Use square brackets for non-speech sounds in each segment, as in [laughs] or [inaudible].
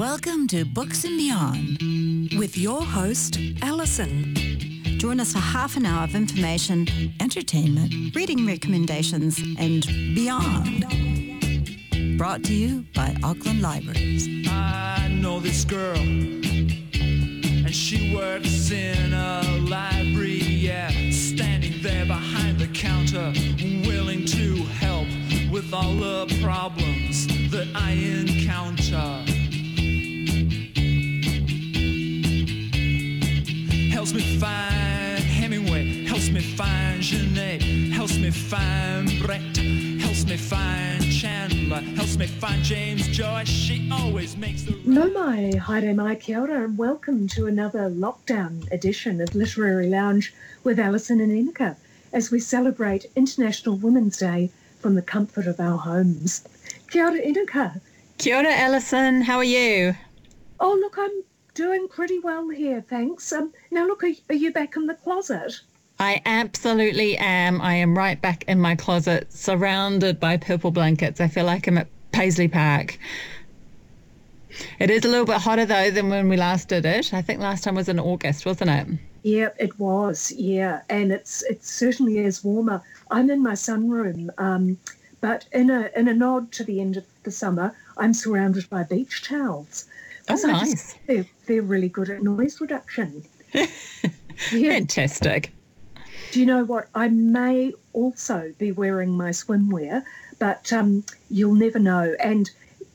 Welcome to Books and Beyond with your host, Alison. Join us for half an hour of information, entertainment, reading recommendations, and beyond. Brought to you by Auckland Libraries. I know this girl, and she works in a library, yeah, standing there behind the counter, willing to help with all the problems that I encounter. Helps me find Hemingway, helps me find Genet, helps me find Brett, helps me find Chandler, helps me find James Joyce. She always makes the Nau mai, haere mai kia ora, and welcome to another lockdown edition of Literary Lounge with Alison and Inika as we celebrate International Women's Day from the comfort of our homes. Kia ora, Inika. Kia ora, Alison. How are you? Oh, look, I'm doing pretty well here, thanks. Um, now, look, are, are you back in the closet? I absolutely am. I am right back in my closet, surrounded by purple blankets. I feel like I'm at Paisley Park. It is a little bit hotter though than when we last did it. I think last time was in August, wasn't it? Yeah, it was. Yeah, and it's it certainly is warmer. I'm in my sunroom, um, but in a in a nod to the end of the summer, I'm surrounded by beach towels. Oh, 'Cause I just- nice. they're, they're really good at noise reduction. [laughs] yeah. Fantastic. Do you know what? I may also be wearing my swimwear, but um, you'll never know. And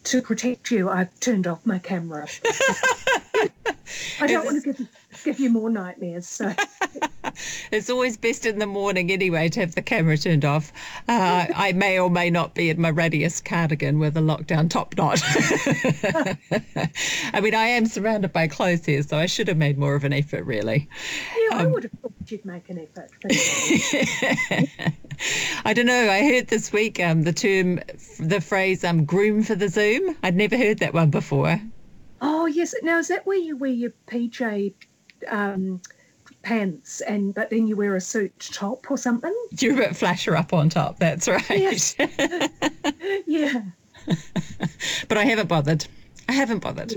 to protect you, I've turned off my camera. [laughs] I don't want to give, give you more nightmares. So [laughs] It's always best in the morning anyway to have the camera turned off. Uh, I may or may not be in my radius cardigan with a lockdown top knot. [laughs] I mean, I am surrounded by clothes here, so I should have made more of an effort, really. yeah, I would have thought you'd make an effort. [laughs] I don't know. I heard this week um, the term, the phrase um, groom for the Zoom. I'd never heard that one before. oh yes. Now is that where you wear your PJ um, pants and but then you wear a suit top or something? You're a bit flasher up on top. That's right. Yes. [laughs] [laughs] Yeah. but I haven't bothered. I haven't bothered.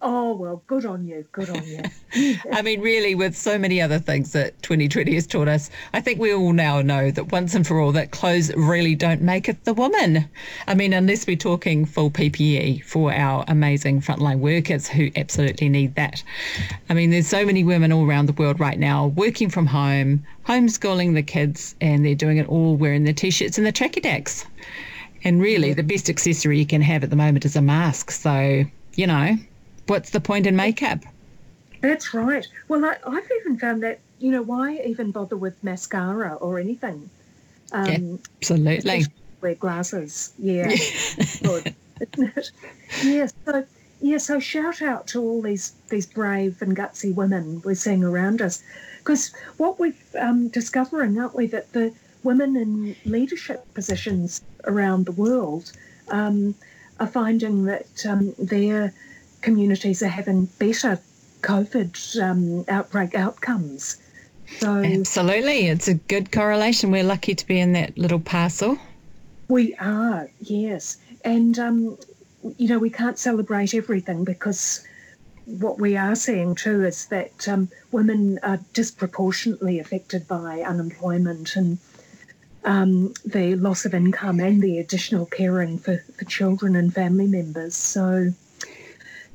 Oh well, good on you. Good on you. [laughs] I mean, really, with so many other things that 2020 has taught us, I think we all now know that once and for all, that clothes really don't make it the woman. I mean, unless we're talking full PPE for our amazing frontline workers who absolutely need that. I mean, there's so many women all around the world right now working from home, homeschooling the kids, and they're doing it all wearing their t-shirts and the tracky decks. And really, the best accessory you can have at the moment is a mask. So, you know, what's the point in makeup? That's right. Well, I, I've even found that, you know, why even bother with mascara or anything? Um, Absolutely. Wear glasses. Yeah. [laughs] Good. Isn't it? Yeah. So, yeah. So shout out to all these these brave and gutsy women we're seeing around us, because what we're um, discovering, aren't we, that the women in leadership positions around the world um, are finding that um, their communities are having better COVID um, outbreak outcomes. So Absolutely. It's a good correlation. We're lucky to be in that little parcel. we are, yes. And, um, you know, we can't celebrate everything because what we are seeing too is that um, women are disproportionately affected by unemployment and um, the loss of income and the additional caring for, for children and family members. So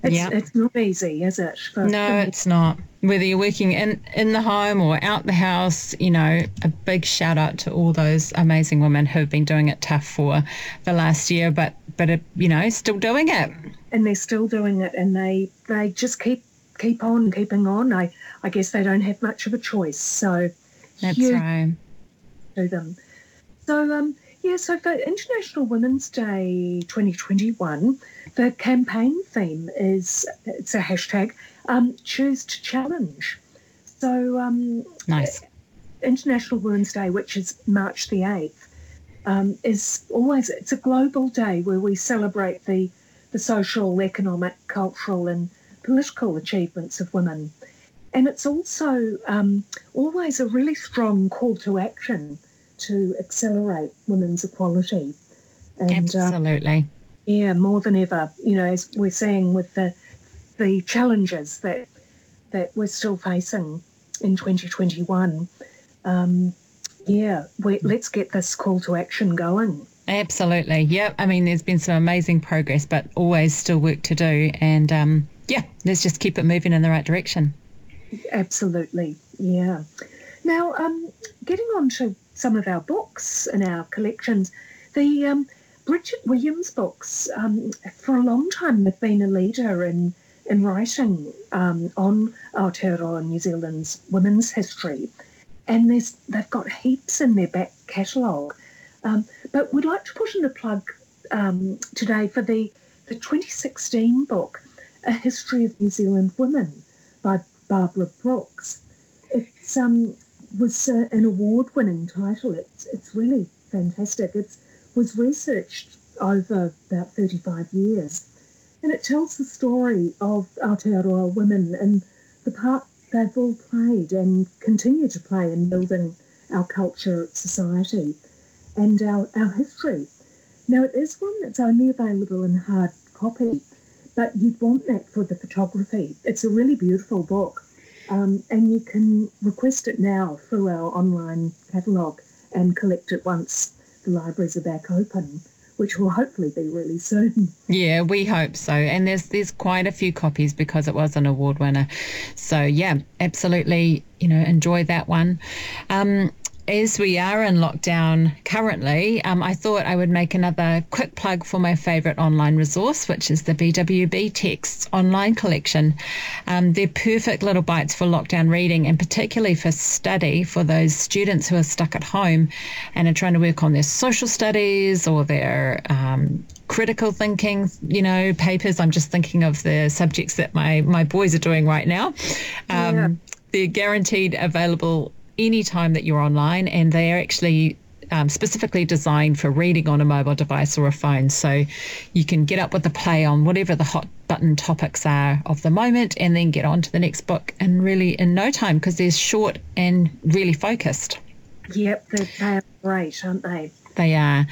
it's, Yeah. it's not easy, is it? For, No, it's not. Whether you're working in, in the home or out the house, you know, a big shout out to all those amazing women who've been doing it tough for the last year, but, but uh, you know, still doing it. and they're still doing it and they they just keep keep on keeping on i i guess they don't have much of a choice so That's right. to them so um yeah so for international women's day 2021 the campaign theme is it's a hashtag um choose to challenge so um Nice. International Women's Day, which is March the 8th, um, is always, it's a global day where we celebrate the, the social, economic, cultural and political achievements of women. And it's also um, always a really strong call to action to accelerate women's equality. And uh, Absolutely. yeah, more than ever, you know, as we're seeing with the the challenges that that we're still facing in 2021. Um, yeah, we, let's get this call to action going. Absolutely. Yeah. I mean, there's been some amazing progress, but always still work to do. And um, yeah, let's just keep it moving in the right direction. Absolutely. Yeah. Now, um, getting on to some of our books and our collections, the um, Bridget Williams books, um, for a long time, have been a leader in in writing um, on Aotearoa New Zealand's women's history, and they've got heaps in their back catalogue. Um, but we'd like to put in a plug um, today for the the 2016 book, A History of New Zealand Women, by Barbara Brookes. It's um was uh, an award-winning title. It's it's really fantastic. It was researched over about 35 years and it tells the story of Aotearoa women and the part they've all played and continue to play in building our culture, society, and our, our history. Now, it is one that's only available in hard copy, but you'd want that for the photography. It's a really beautiful book, um, and you can request it now through our online catalogue and collect it once the libraries are back open which will hopefully be really soon. Yeah, we hope so. And there's there's quite a few copies because it was an award winner. So yeah, absolutely, you know, enjoy that one. Um, as we are in lockdown currently, um, I thought I would make another quick plug for my favourite online resource, which is the BWB Texts online collection. Um, they're perfect little bites for lockdown reading and particularly for study for those students who are stuck at home and are trying to work on their social studies or their um, critical thinking, you know, papers. I'm just thinking of the subjects that my, my boys are doing right now. Yeah. Um, they're guaranteed available anytime that you're online, and they are actually um, specifically designed for reading on a mobile device or a phone. So you can get up with the play on whatever the hot button topics are of the moment and then get on to the next book and really in no time because they're short and really focused. Yep, they're great, aren't they? They are.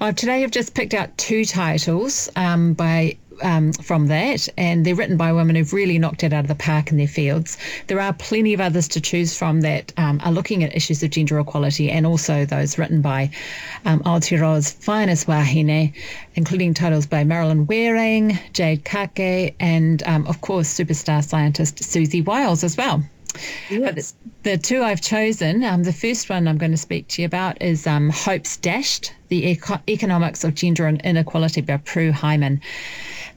Uh, today I've just picked out two titles um, by um, from that, and they're written by women who've really knocked it out of the park in their fields. There are plenty of others to choose from that um, are looking at issues of gender equality, and also those written by um, Aotearoa's finest wahine, including titles by Marilyn Waring, Jade Kake, and um, of course superstar scientist Siouxsie Wiles as well. Yes. The, two I've chosen, um, the first one I'm going to speak to you about is um, Hopes Dashed, The Eco- Economics of Gender and Inequality by Prue Hyman.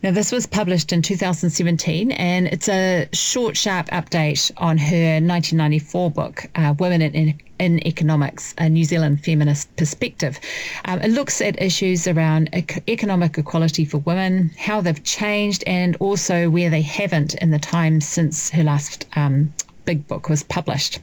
Now, this was published in 2017, and it's a short, sharp update on her 1994 book, uh, Women in, in Economics, a New Zealand feminist perspective. Um, it looks at issues around economic equality for women, how they've changed, and also where they haven't in the time since her last um, big book was published.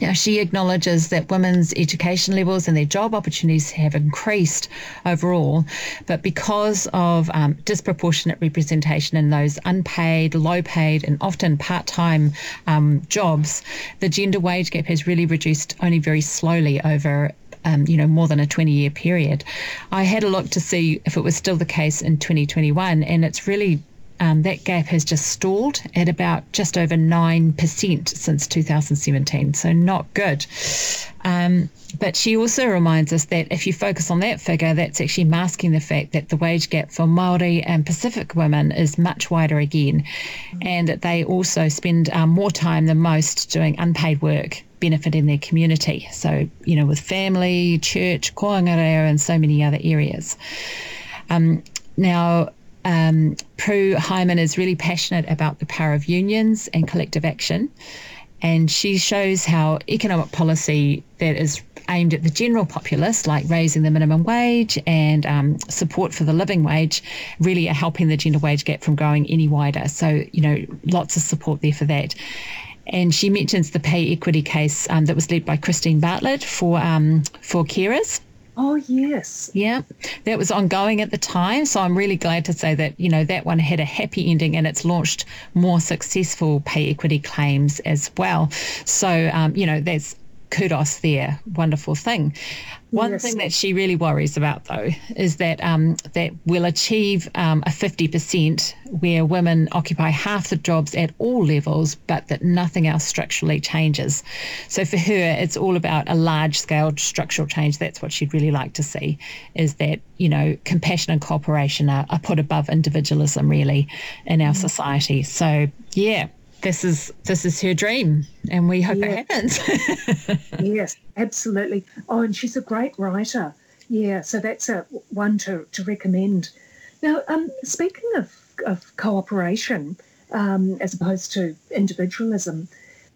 Now, she acknowledges that women's education levels and their job opportunities have increased overall, but because of um, disproportionate representation in those unpaid, low paid, and often part time um, jobs, the gender wage gap has really reduced only very slowly over um, you know, more than a 20 year period. I had a look to see if it was still the case in 2021, and it's really um, that gap has just stalled at about just over 9% since 2017. So not good. Um, but she also reminds us that if you focus on that figure, that's actually masking the fact that the wage gap for Maori and Pacific women is much wider again, and that they also spend um, more time than most doing unpaid work benefiting their community. So, you know, with family, church, koanga and so many other areas. Um, now, um, Prue Hyman is really passionate about the power of unions and collective action. And she shows how economic policy that is aimed at the general populace, like raising the minimum wage and um, support for the living wage, really are helping the gender wage gap from growing any wider. So, you know, lots of support there for that. And she mentions the pay equity case um, that was led by Kristine Bartlett for um, for carers Oh, yes. Yeah, that was ongoing at the time. So I'm really glad to say that, you know, that one had a happy ending and it's launched more successful pay equity claims as well. So, um, you know, that's kudos there, wonderful thing. One Yes. thing that she really worries about, though, is that um, that we'll achieve um, a 50% where women occupy half the jobs at all levels, but that nothing else structurally changes. So for her, it's all about a large-scale structural change. That's what she'd really like to see, is that, you know, compassion and cooperation are, are put above individualism, really, in our society. So, yeah. This is this is her dream, and we hope Yeah. it happens. [laughs] yes, absolutely. Oh, and she's a great writer. Yeah, so that's a one to, to recommend. Now, um, speaking of, of cooperation um, as opposed to individualism,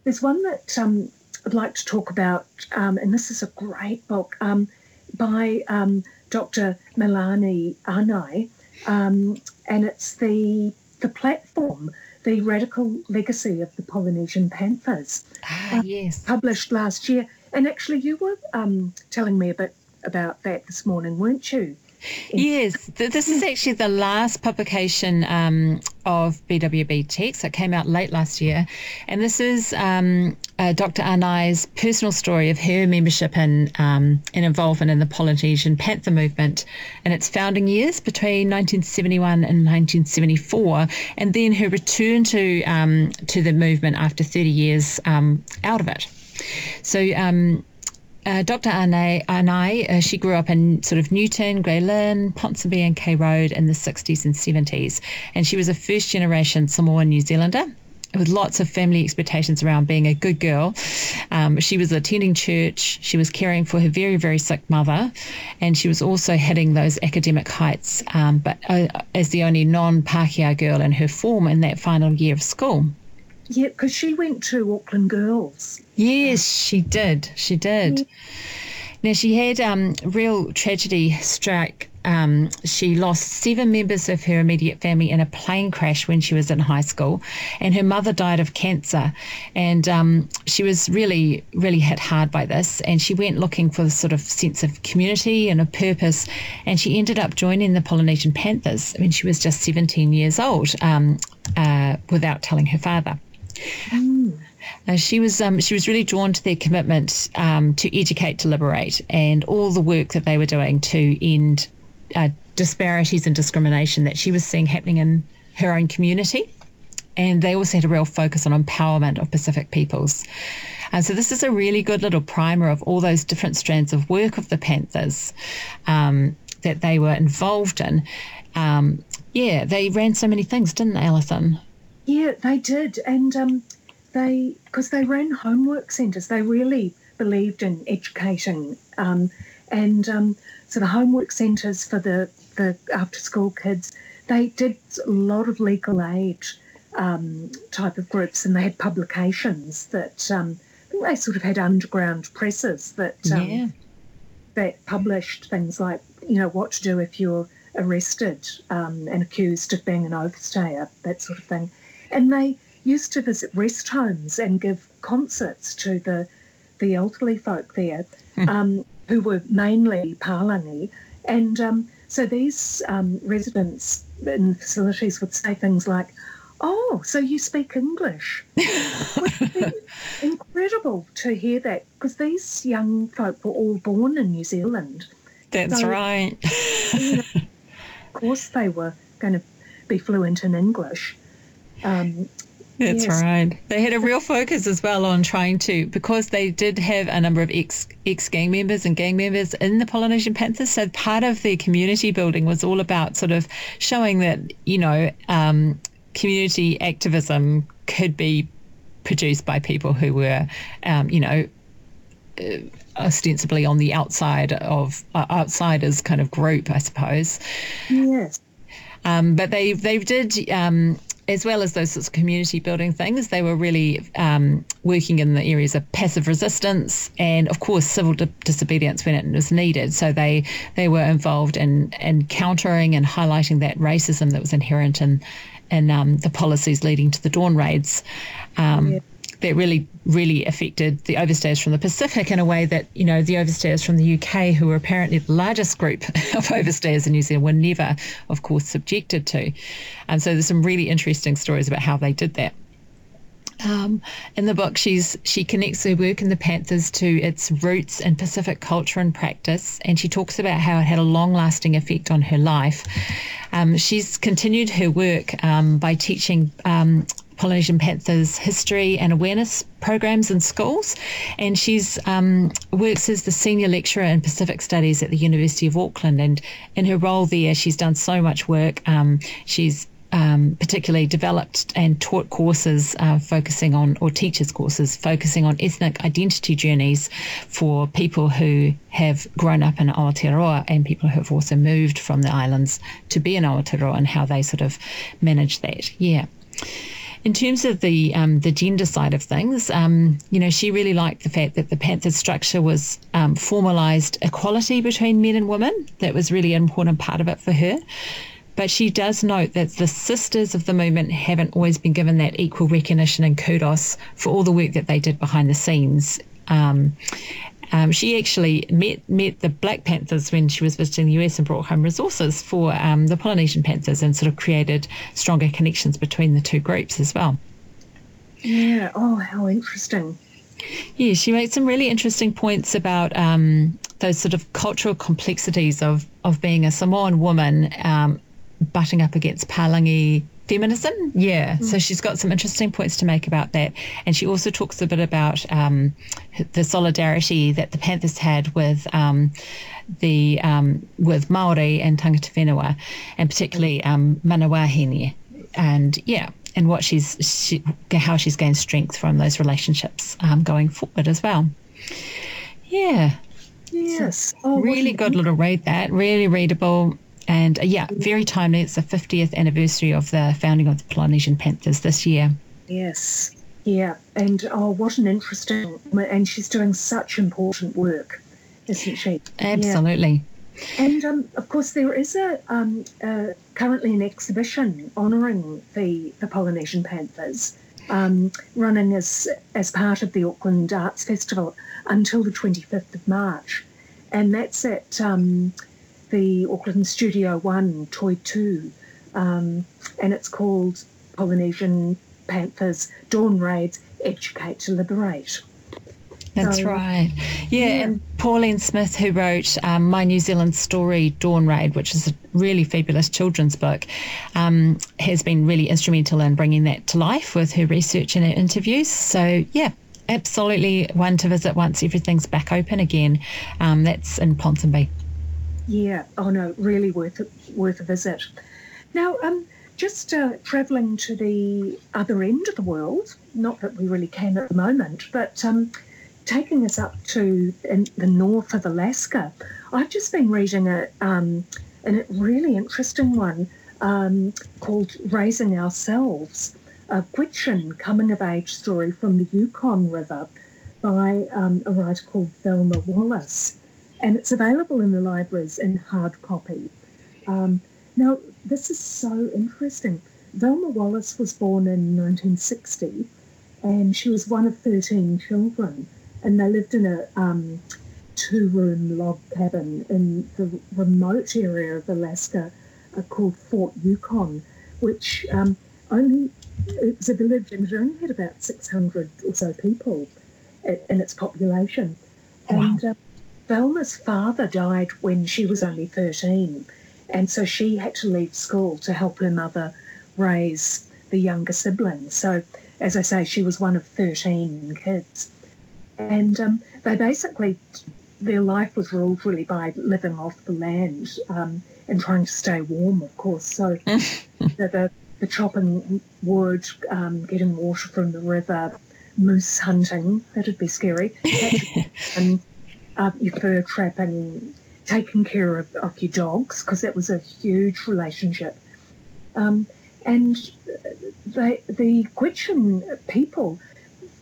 there's one that um, I'd like to talk about, um, and this is a great book um, by um, Dr. Melani Anae, um, and it's the the platform, the radical legacy of the Polynesian Panthers ah, yes. published last year. And actually, you were um, telling me a bit about that this morning, weren't you? [laughs] Yes, th- this is actually the last publication um, of BWB text. It came out late last year. And this is um, uh, Dr. Anae's personal story of her membership and, um, and involvement in the Polynesian Panther movement in its founding years between 1971 and 1974, and then her return to, um, to the movement after 30 years um, out of it. So, um, uh, Dr. Anae, Anae uh, she grew up in sort of Newton, Grey Lynn, Ponsonby and K Road in the 60s and 70s. And she was a first generation Samoan New Zealander with lots of family expectations around being a good girl. Um, she was attending church. She was caring for her very, very sick mother. And she was also hitting those academic heights, um, but uh, as the only non Pākehā girl in her form in that final year of school. Yeah, because she went to Auckland Girls. Yes, she did. She did. Now, she had um, real tragedy strike. Um, she lost seven members of her immediate family in a plane crash when she was in high school, and her mother died of cancer. And um, she was really, really hit hard by this. And she went looking for the sort of sense of community and a purpose. And she ended up joining the Polynesian Panthers when she was just 17 years old um, uh, without telling her father. Uh, she was um, she was really drawn to their commitment um, to educate, to liberate, and all the work that they were doing to end uh, disparities and discrimination that she was seeing happening in her own community. And they also had a real focus on empowerment of Pacific peoples. And so this is a really good little primer of all those different strands of work of the Panthers um, that they were involved in. Um, yeah, they ran so many things, didn't they, Alison? Yeah, they did. And um, they, because they ran homework centres, they really believed in educating. Um, and um, so the homework centres for the, the after school kids, they did a lot of legal aid um, type of groups and they had publications that um, I think they sort of had underground presses that um, yeah. that published things like, you know, what to do if you're arrested um, and accused of being an overstayer, that sort of thing. And they used to visit rest homes and give concerts to the the elderly folk there, um, who were mainly Palangi. And um, so these um, residents in facilities would say things like, Oh, so you speak English? [laughs] Incredible to hear that because these young folk were all born in New Zealand. That's So- right. Of course, they were going to be fluent in English. Um, That's Yes. right. They had a real focus as well on trying to, because they did have a number of ex ex gang members and gang members in the Polynesian Panthers. So part of their community building was all about sort of showing that you know um, community activism could be produced by people who were, um, you know, uh, ostensibly on the outside of uh, outsiders kind of group, I suppose. yes. Um, but they they did um, as well as those sorts of community building things. They were really um, working in the areas of passive resistance and, of course, civil di- disobedience when it was needed. So they they were involved in in countering and highlighting that racism that was inherent in in um, the policies leading to the Dawn raids. Um, Yeah. That really, really affected the overstayers from the Pacific in a way that, you know, the overstayers from the UK, who were apparently the largest group [laughs] of overstayers in New Zealand, were never, of course, subjected to. And so there's some really interesting stories about how they did that. Um, in the book, she's she connects her work in the Panthers to its roots in Pacific culture and practice, and she talks about how it had a long-lasting effect on her life. Um, she's continued her work um, by teaching um, Polynesian Panthers history and awareness programs in schools, and she's um, works as the senior lecturer in Pacific Studies at the University of Auckland. And in her role there, she's done so much work. Um, she's um, particularly developed and taught courses uh, focusing on, or teachers courses focusing on ethnic identity journeys for people who have grown up in Aotearoa and people who have also moved from the islands to be in Aotearoa and how they sort of manage that. Yeah. In terms of the um, the gender side of things, um, you know, she really liked the fact that the Panthers structure was um, formalised equality between men and women. That was really an important part of it for her. But she does note that the sisters of the movement haven't always been given that equal recognition and kudos for all the work that they did behind the scenes. Um, um, she actually met met the Black Panthers when she was visiting the US and brought home resources for um, the Polynesian Panthers and sort of created stronger connections between the two groups as well. Yeah. Oh, how interesting. Yeah, she makes some really interesting points about um, those sort of cultural complexities of of being a Samoan woman um, butting up against Palangi feminism. Yeah. Mm. So she's got some interesting points to make about that. And she also talks a bit about um, the solidarity that the Panthers had with um, the um, with Maori and tangata whenua, and particularly um, Manawahine. And yeah, and what she's she, how she's gained strength from those relationships um, going forward as well. Yeah. Yes. So oh, really good little read that. Really readable. And uh, yeah, very timely. It's the 50th anniversary of the founding of the Polynesian Panthers this year. Yes. Yeah. And oh, what an interesting, and she's doing such important work, isn't she? Absolutely. Yeah. And um, of course, there is a um, uh, currently an exhibition honouring the, the Polynesian Panthers, um, running as as part of the Auckland Arts Festival until the 25th of March, and that's at um, the Auckland Studio One Toi Tū, um, and it's called Polynesian Panthers Dawn Raids Educate to Liberate. That's so, right. Yeah, yeah, and Pauline Smith, who wrote um, My New Zealand Story, Dawn Raid, which is a really fabulous children's book, um, has been really instrumental in bringing that to life with her research and her interviews. So, yeah, absolutely one to visit once everything's back open again. Um, that's in Ponsonby. Yeah. Oh no, really worth worth a visit. Now, um, just uh, travelling to the other end of the world. Not that we really can at the moment, but um, taking us up to the north of Alaska. I've just been reading a um, a really interesting one um, called "Raising Ourselves." A Gwich'in coming of age story from the Yukon River by um, a writer called Velma Wallis and it's available in the libraries in hard copy. Um, now, this is so interesting. Velma Wallis was born in 1960 and she was one of 13 children, and they lived in a um, two room log cabin in the remote area of Alaska uh, called Fort Yukon, which um, only it was a village and it only had about 600 or so people in its population. Wow. And uh, Velma's father died when she was only 13, and so she had to leave school to help her mother raise the younger siblings. So, as I say, she was one of 13 kids. And um, they basically, their life was ruled really by living off the land um, and trying to stay warm, of course. So, [laughs] the, the, the, chopping wood, um, getting water from the river, moose hunting, that'd be scary. [laughs] and uh, your fur trapping, taking care of, of your dogs, because that was a huge relationship. Um, and the, the Gwich'in people,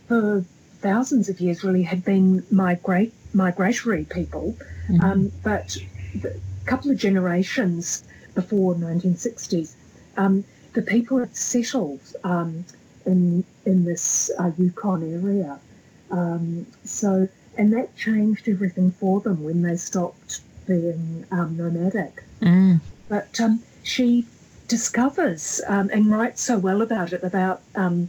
for thousands of years, really had been migrate, migratory people. Mm-hmm. Um, but a couple of generations before 1960s, um, the people had settled um, in in this uh, Yukon area. Um, so and that changed everything for them when they stopped being um, nomadic. Mm. But um, she discovers um, and writes so well about it about um,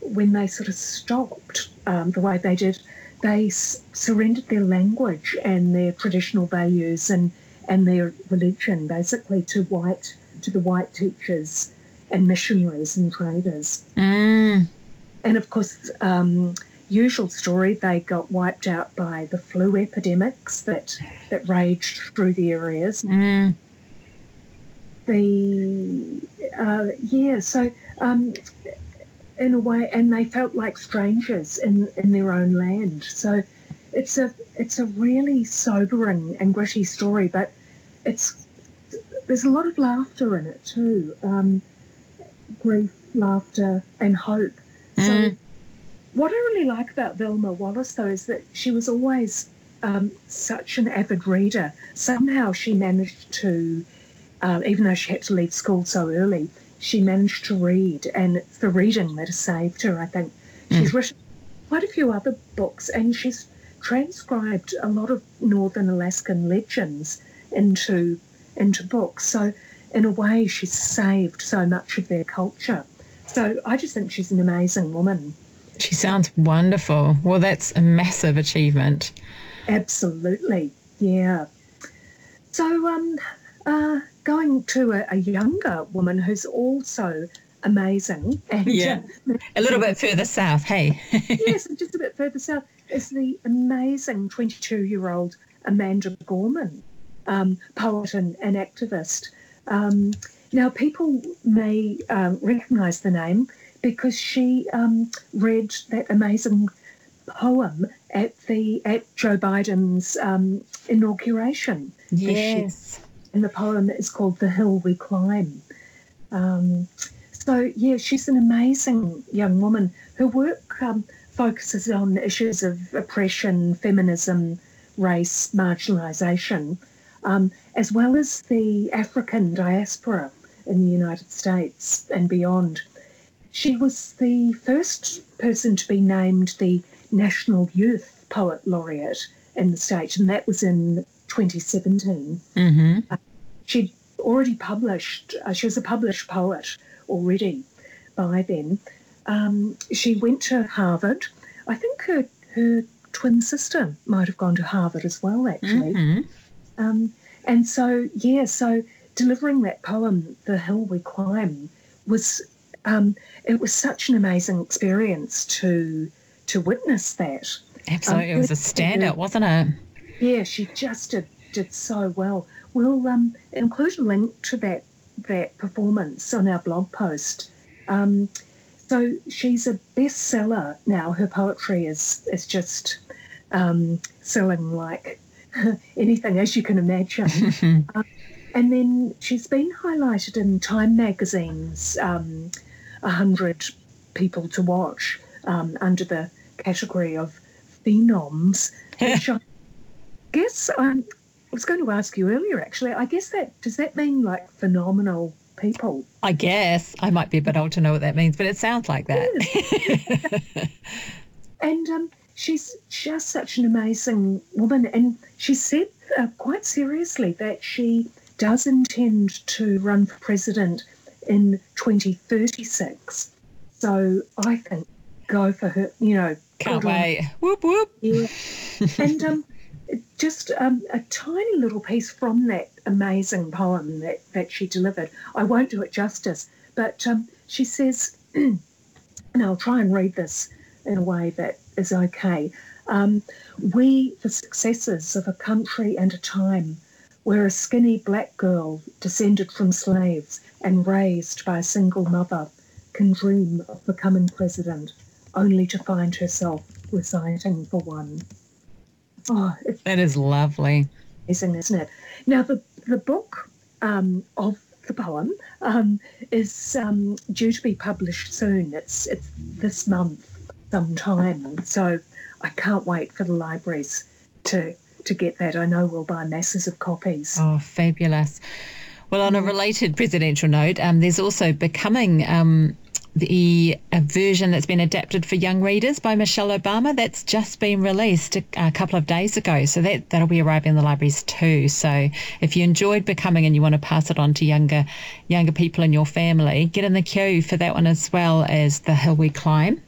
when they sort of stopped um, the way they did, they s- surrendered their language and their traditional values and, and their religion basically to white to the white teachers and missionaries and traders. Mm. And of course, um, usual story, they got wiped out by the flu epidemics that, that raged through the areas. Mm. The, uh, yeah, so um, in a way, and they felt like strangers in, in their own land. So it's a, it's a really sobering and gritty story, but it's, there's a lot of laughter in it too. Um, grief, laughter, and hope. So Mm. What I really like about Velma Wallis, though, is that she was always um, such an avid reader. Somehow she managed to, uh, even though she had to leave school so early, she managed to read, and it's the reading that has saved her. I think she's written quite a few other books, and she's transcribed a lot of Northern Alaskan legends into into books. So in a way, she's saved so much of their culture. So I just think she's an amazing woman. She sounds wonderful. Well, that's a massive achievement. Absolutely, yeah. So, um, uh, going to a, a younger woman who's also amazing, and Yeah. uh, [laughs] A little bit further south, hey? [laughs] yes, just a bit further south is the amazing 22-year-old Amanda Gorman, um, poet and, and activist. Um, now, people may um, recognise the name because she um, read that amazing poem at the at Joe Biden's um, inauguration. yes. And the poem is called "The Hill We Climb." Um, so yeah, she's an amazing young woman. Her work um, focuses on issues of oppression, feminism, race, marginalisation, um, as well as the African diaspora in the United States and beyond. She was the first person to be named the National Youth Poet Laureate in the state, and that was in 2017 Mm-hmm. she'd already published, uh, she was a published poet already by then. Um, she went to Harvard. I think her, her twin sister might have gone to Harvard as well, actually. Mm-hmm. Um, and so, yeah, so delivering that poem, The Hill We Climb, was um, it was such an amazing experience to to witness that. Absolutely. Um, it was a standout, wasn't it? Yeah, she just did, did so well. We'll um, include a link to that that performance on our blog post. Um, so she's a bestseller now. Her poetry is is just um, selling like [laughs] anything, as you can imagine. [laughs] Um, and then she's been highlighted in Time magazine's um, 100 People to Watch um, under the category of phenoms, [laughs] which I guess um, I was going to ask you earlier, actually. I guess that does that mean like phenomenal people? I guess I might be a bit old to know what that means, but it sounds like that. [laughs] And um, she's just such an amazing woman. And she said uh, quite seriously that she does intend to run for president in 2036. So I think go for her, you know. Can't good on wait. Whoop whoop. Yeah. [laughs] and um, just um, a tiny little piece from that amazing poem that, that she delivered. I won't do it justice, but um, she says, [clears throat] and I'll try and read this in a way that is okay. Um, we, the successors of a country and a time where a skinny black girl descended from slaves and raised by a single mother can dream of becoming president only to find herself reciting for one. Oh, it's That is lovely. amazing, isn't it? Now, the, the book um, of the poem um, is um, due to be published soon. It's, it's this month sometime. So I can't wait for the libraries to, to get that. I know we'll buy masses of copies. Oh, fabulous. Well, on a related presidential note, um, there's also becoming um, the version that's been adapted for young readers by Michelle Obama. That's just been released a, a couple of days ago, so that that'll be arriving in the libraries too. So if you enjoyed becoming and you want to pass it on to younger younger people in your family, get in the queue for that one as well as the Hill We Climb.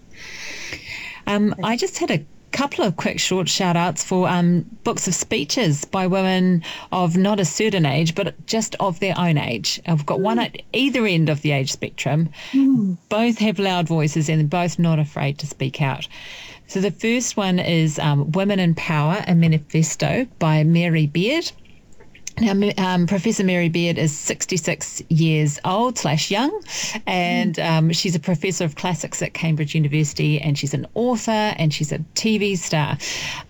Um, I just had a couple of quick short shout outs for um, books of speeches by women of not a certain age, but just of their own age. I've got one at either end of the age spectrum. Both have loud voices and both not afraid to speak out. So the first one is um, Women in Power, a Manifesto by Mary Beard. Now, um, Professor Mary Beard is 66 years old slash young, and um, she's a professor of classics at Cambridge University, and she's an author and she's a TV star.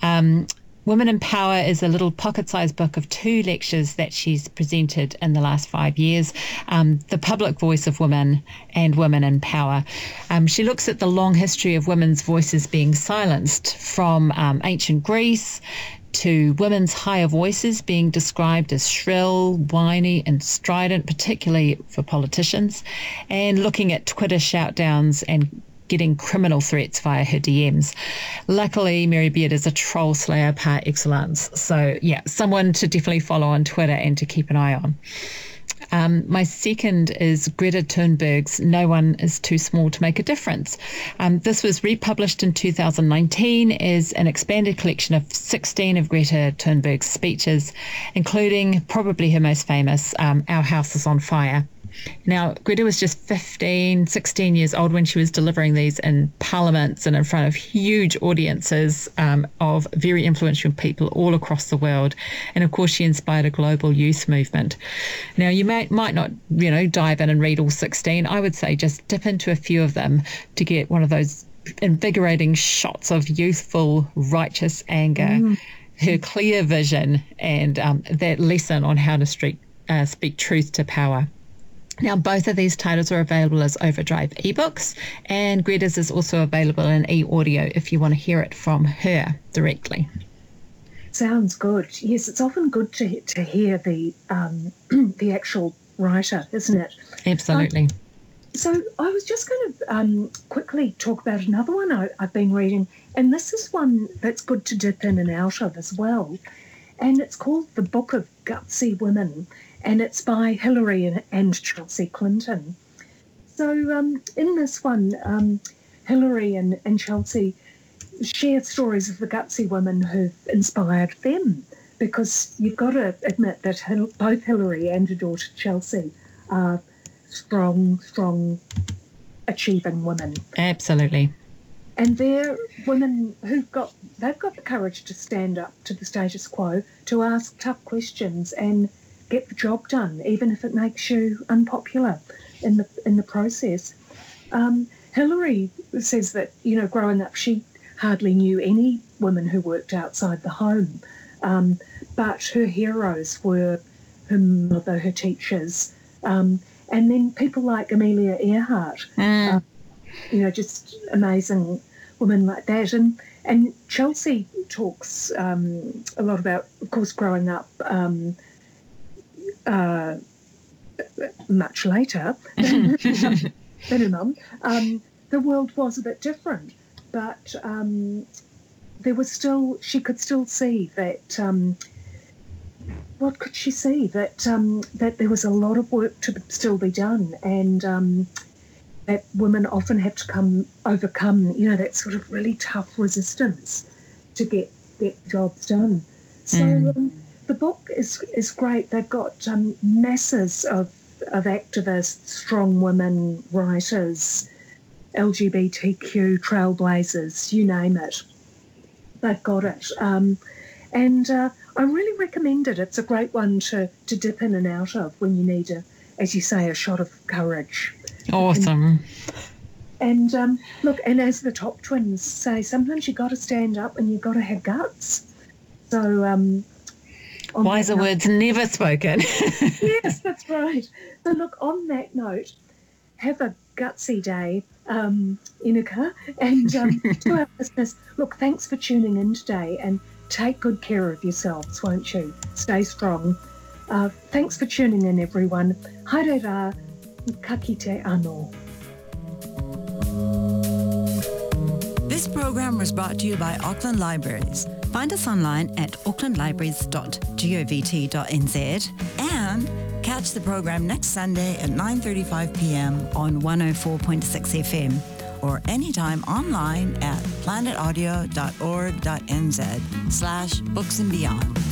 Um, Women in Power is a little pocket-sized book of two lectures that she's presented in the last five years. Um, the public voice of women and women in power. Um, she looks at the long history of women's voices being silenced from um, ancient Greece to women's higher voices being described as shrill, whiny, and strident, particularly for politicians, and looking at Twitter shoutdowns and getting criminal threats via her DMs. Luckily, Mary Beard is a troll slayer par excellence. So, yeah, someone to definitely follow on Twitter and to keep an eye on. Um, my second is Greta Thunberg's No One is Too Small to Make a Difference. Um, this was republished in 2019 as an expanded collection of 16 of Greta Thunberg's speeches, including probably her most famous, um, Our House is on Fire. Now, Greta was just 15, 16 years old when she was delivering these in parliaments and in front of huge audiences um, of very influential people all across the world. And of course, she inspired a global youth movement. Now, you might, might not, you know, dive in and read all 16. I would say just dip into a few of them to get one of those invigorating shots of youthful, righteous anger, mm. her clear vision, and um, that lesson on how to streak, uh, speak truth to power. Now, both of these titles are available as Overdrive ebooks, and Greta's is also available in e audio if you want to hear it from her directly. Sounds good. Yes, it's often good to to hear the um, [clears throat] the actual writer, isn't it? Absolutely. Um, so I was just going to um, quickly talk about another one I, I've been reading, and this is one that's good to dip in and out of as well, and it's called The Book of Gutsy Women and it's by Hillary and, and Chelsea Clinton. So um, in this one, um, Hillary and, and Chelsea share stories of the gutsy women who've inspired them. Because you've got to admit that both Hillary and her daughter Chelsea are strong, strong, achieving women. Absolutely. And they're women who've got they've got the courage to stand up to the status quo, to ask tough questions and get the job done, even if it makes you unpopular in the in the process. Um, Hillary says that you know, growing up, she hardly knew any women who worked outside the home, um, but her heroes were her mother, her teachers, um, and then people like Amelia Earhart. Mm. Uh, you know, just amazing women like that. And and Chelsea talks um, a lot about, of course, growing up um, uh, much later than, her mum, um, the world was a bit different. But um, there was still, she could still see that. Um, what could she see? That um, that there was a lot of work to still be done, and um, that women often have to come overcome, you know, that sort of really tough resistance to get get jobs done. So. Mm um, the book is is great. They've got um, masses of of activists, strong women, writers, LGBTQ trailblazers, you name it. They've got it. Um, and uh, I really recommend it. It's a great one to, to dip in and out of when you need a, as you say, a shot of courage. Awesome. And, and um, look, and as the Topp Twins say, sometimes you've got to stand up and you've got to have guts. So um, Wiser words never spoken. [laughs] yes, that's right. So, look, on that note, have a gutsy day, um, Inuka. And um, [laughs] to our listeners, look, thanks for tuning in today and take good care of yourselves, won't you? Stay strong. Uh, thanks for tuning in, everyone. Haere rā, ka kite anō. Program was brought to you by Auckland Libraries. Find us online at aucklandlibraries.govt.nz and catch the program next Sunday at 9.35pm on 104.6 FM. or anytime online at planetaudio.org.nz slash books and beyond.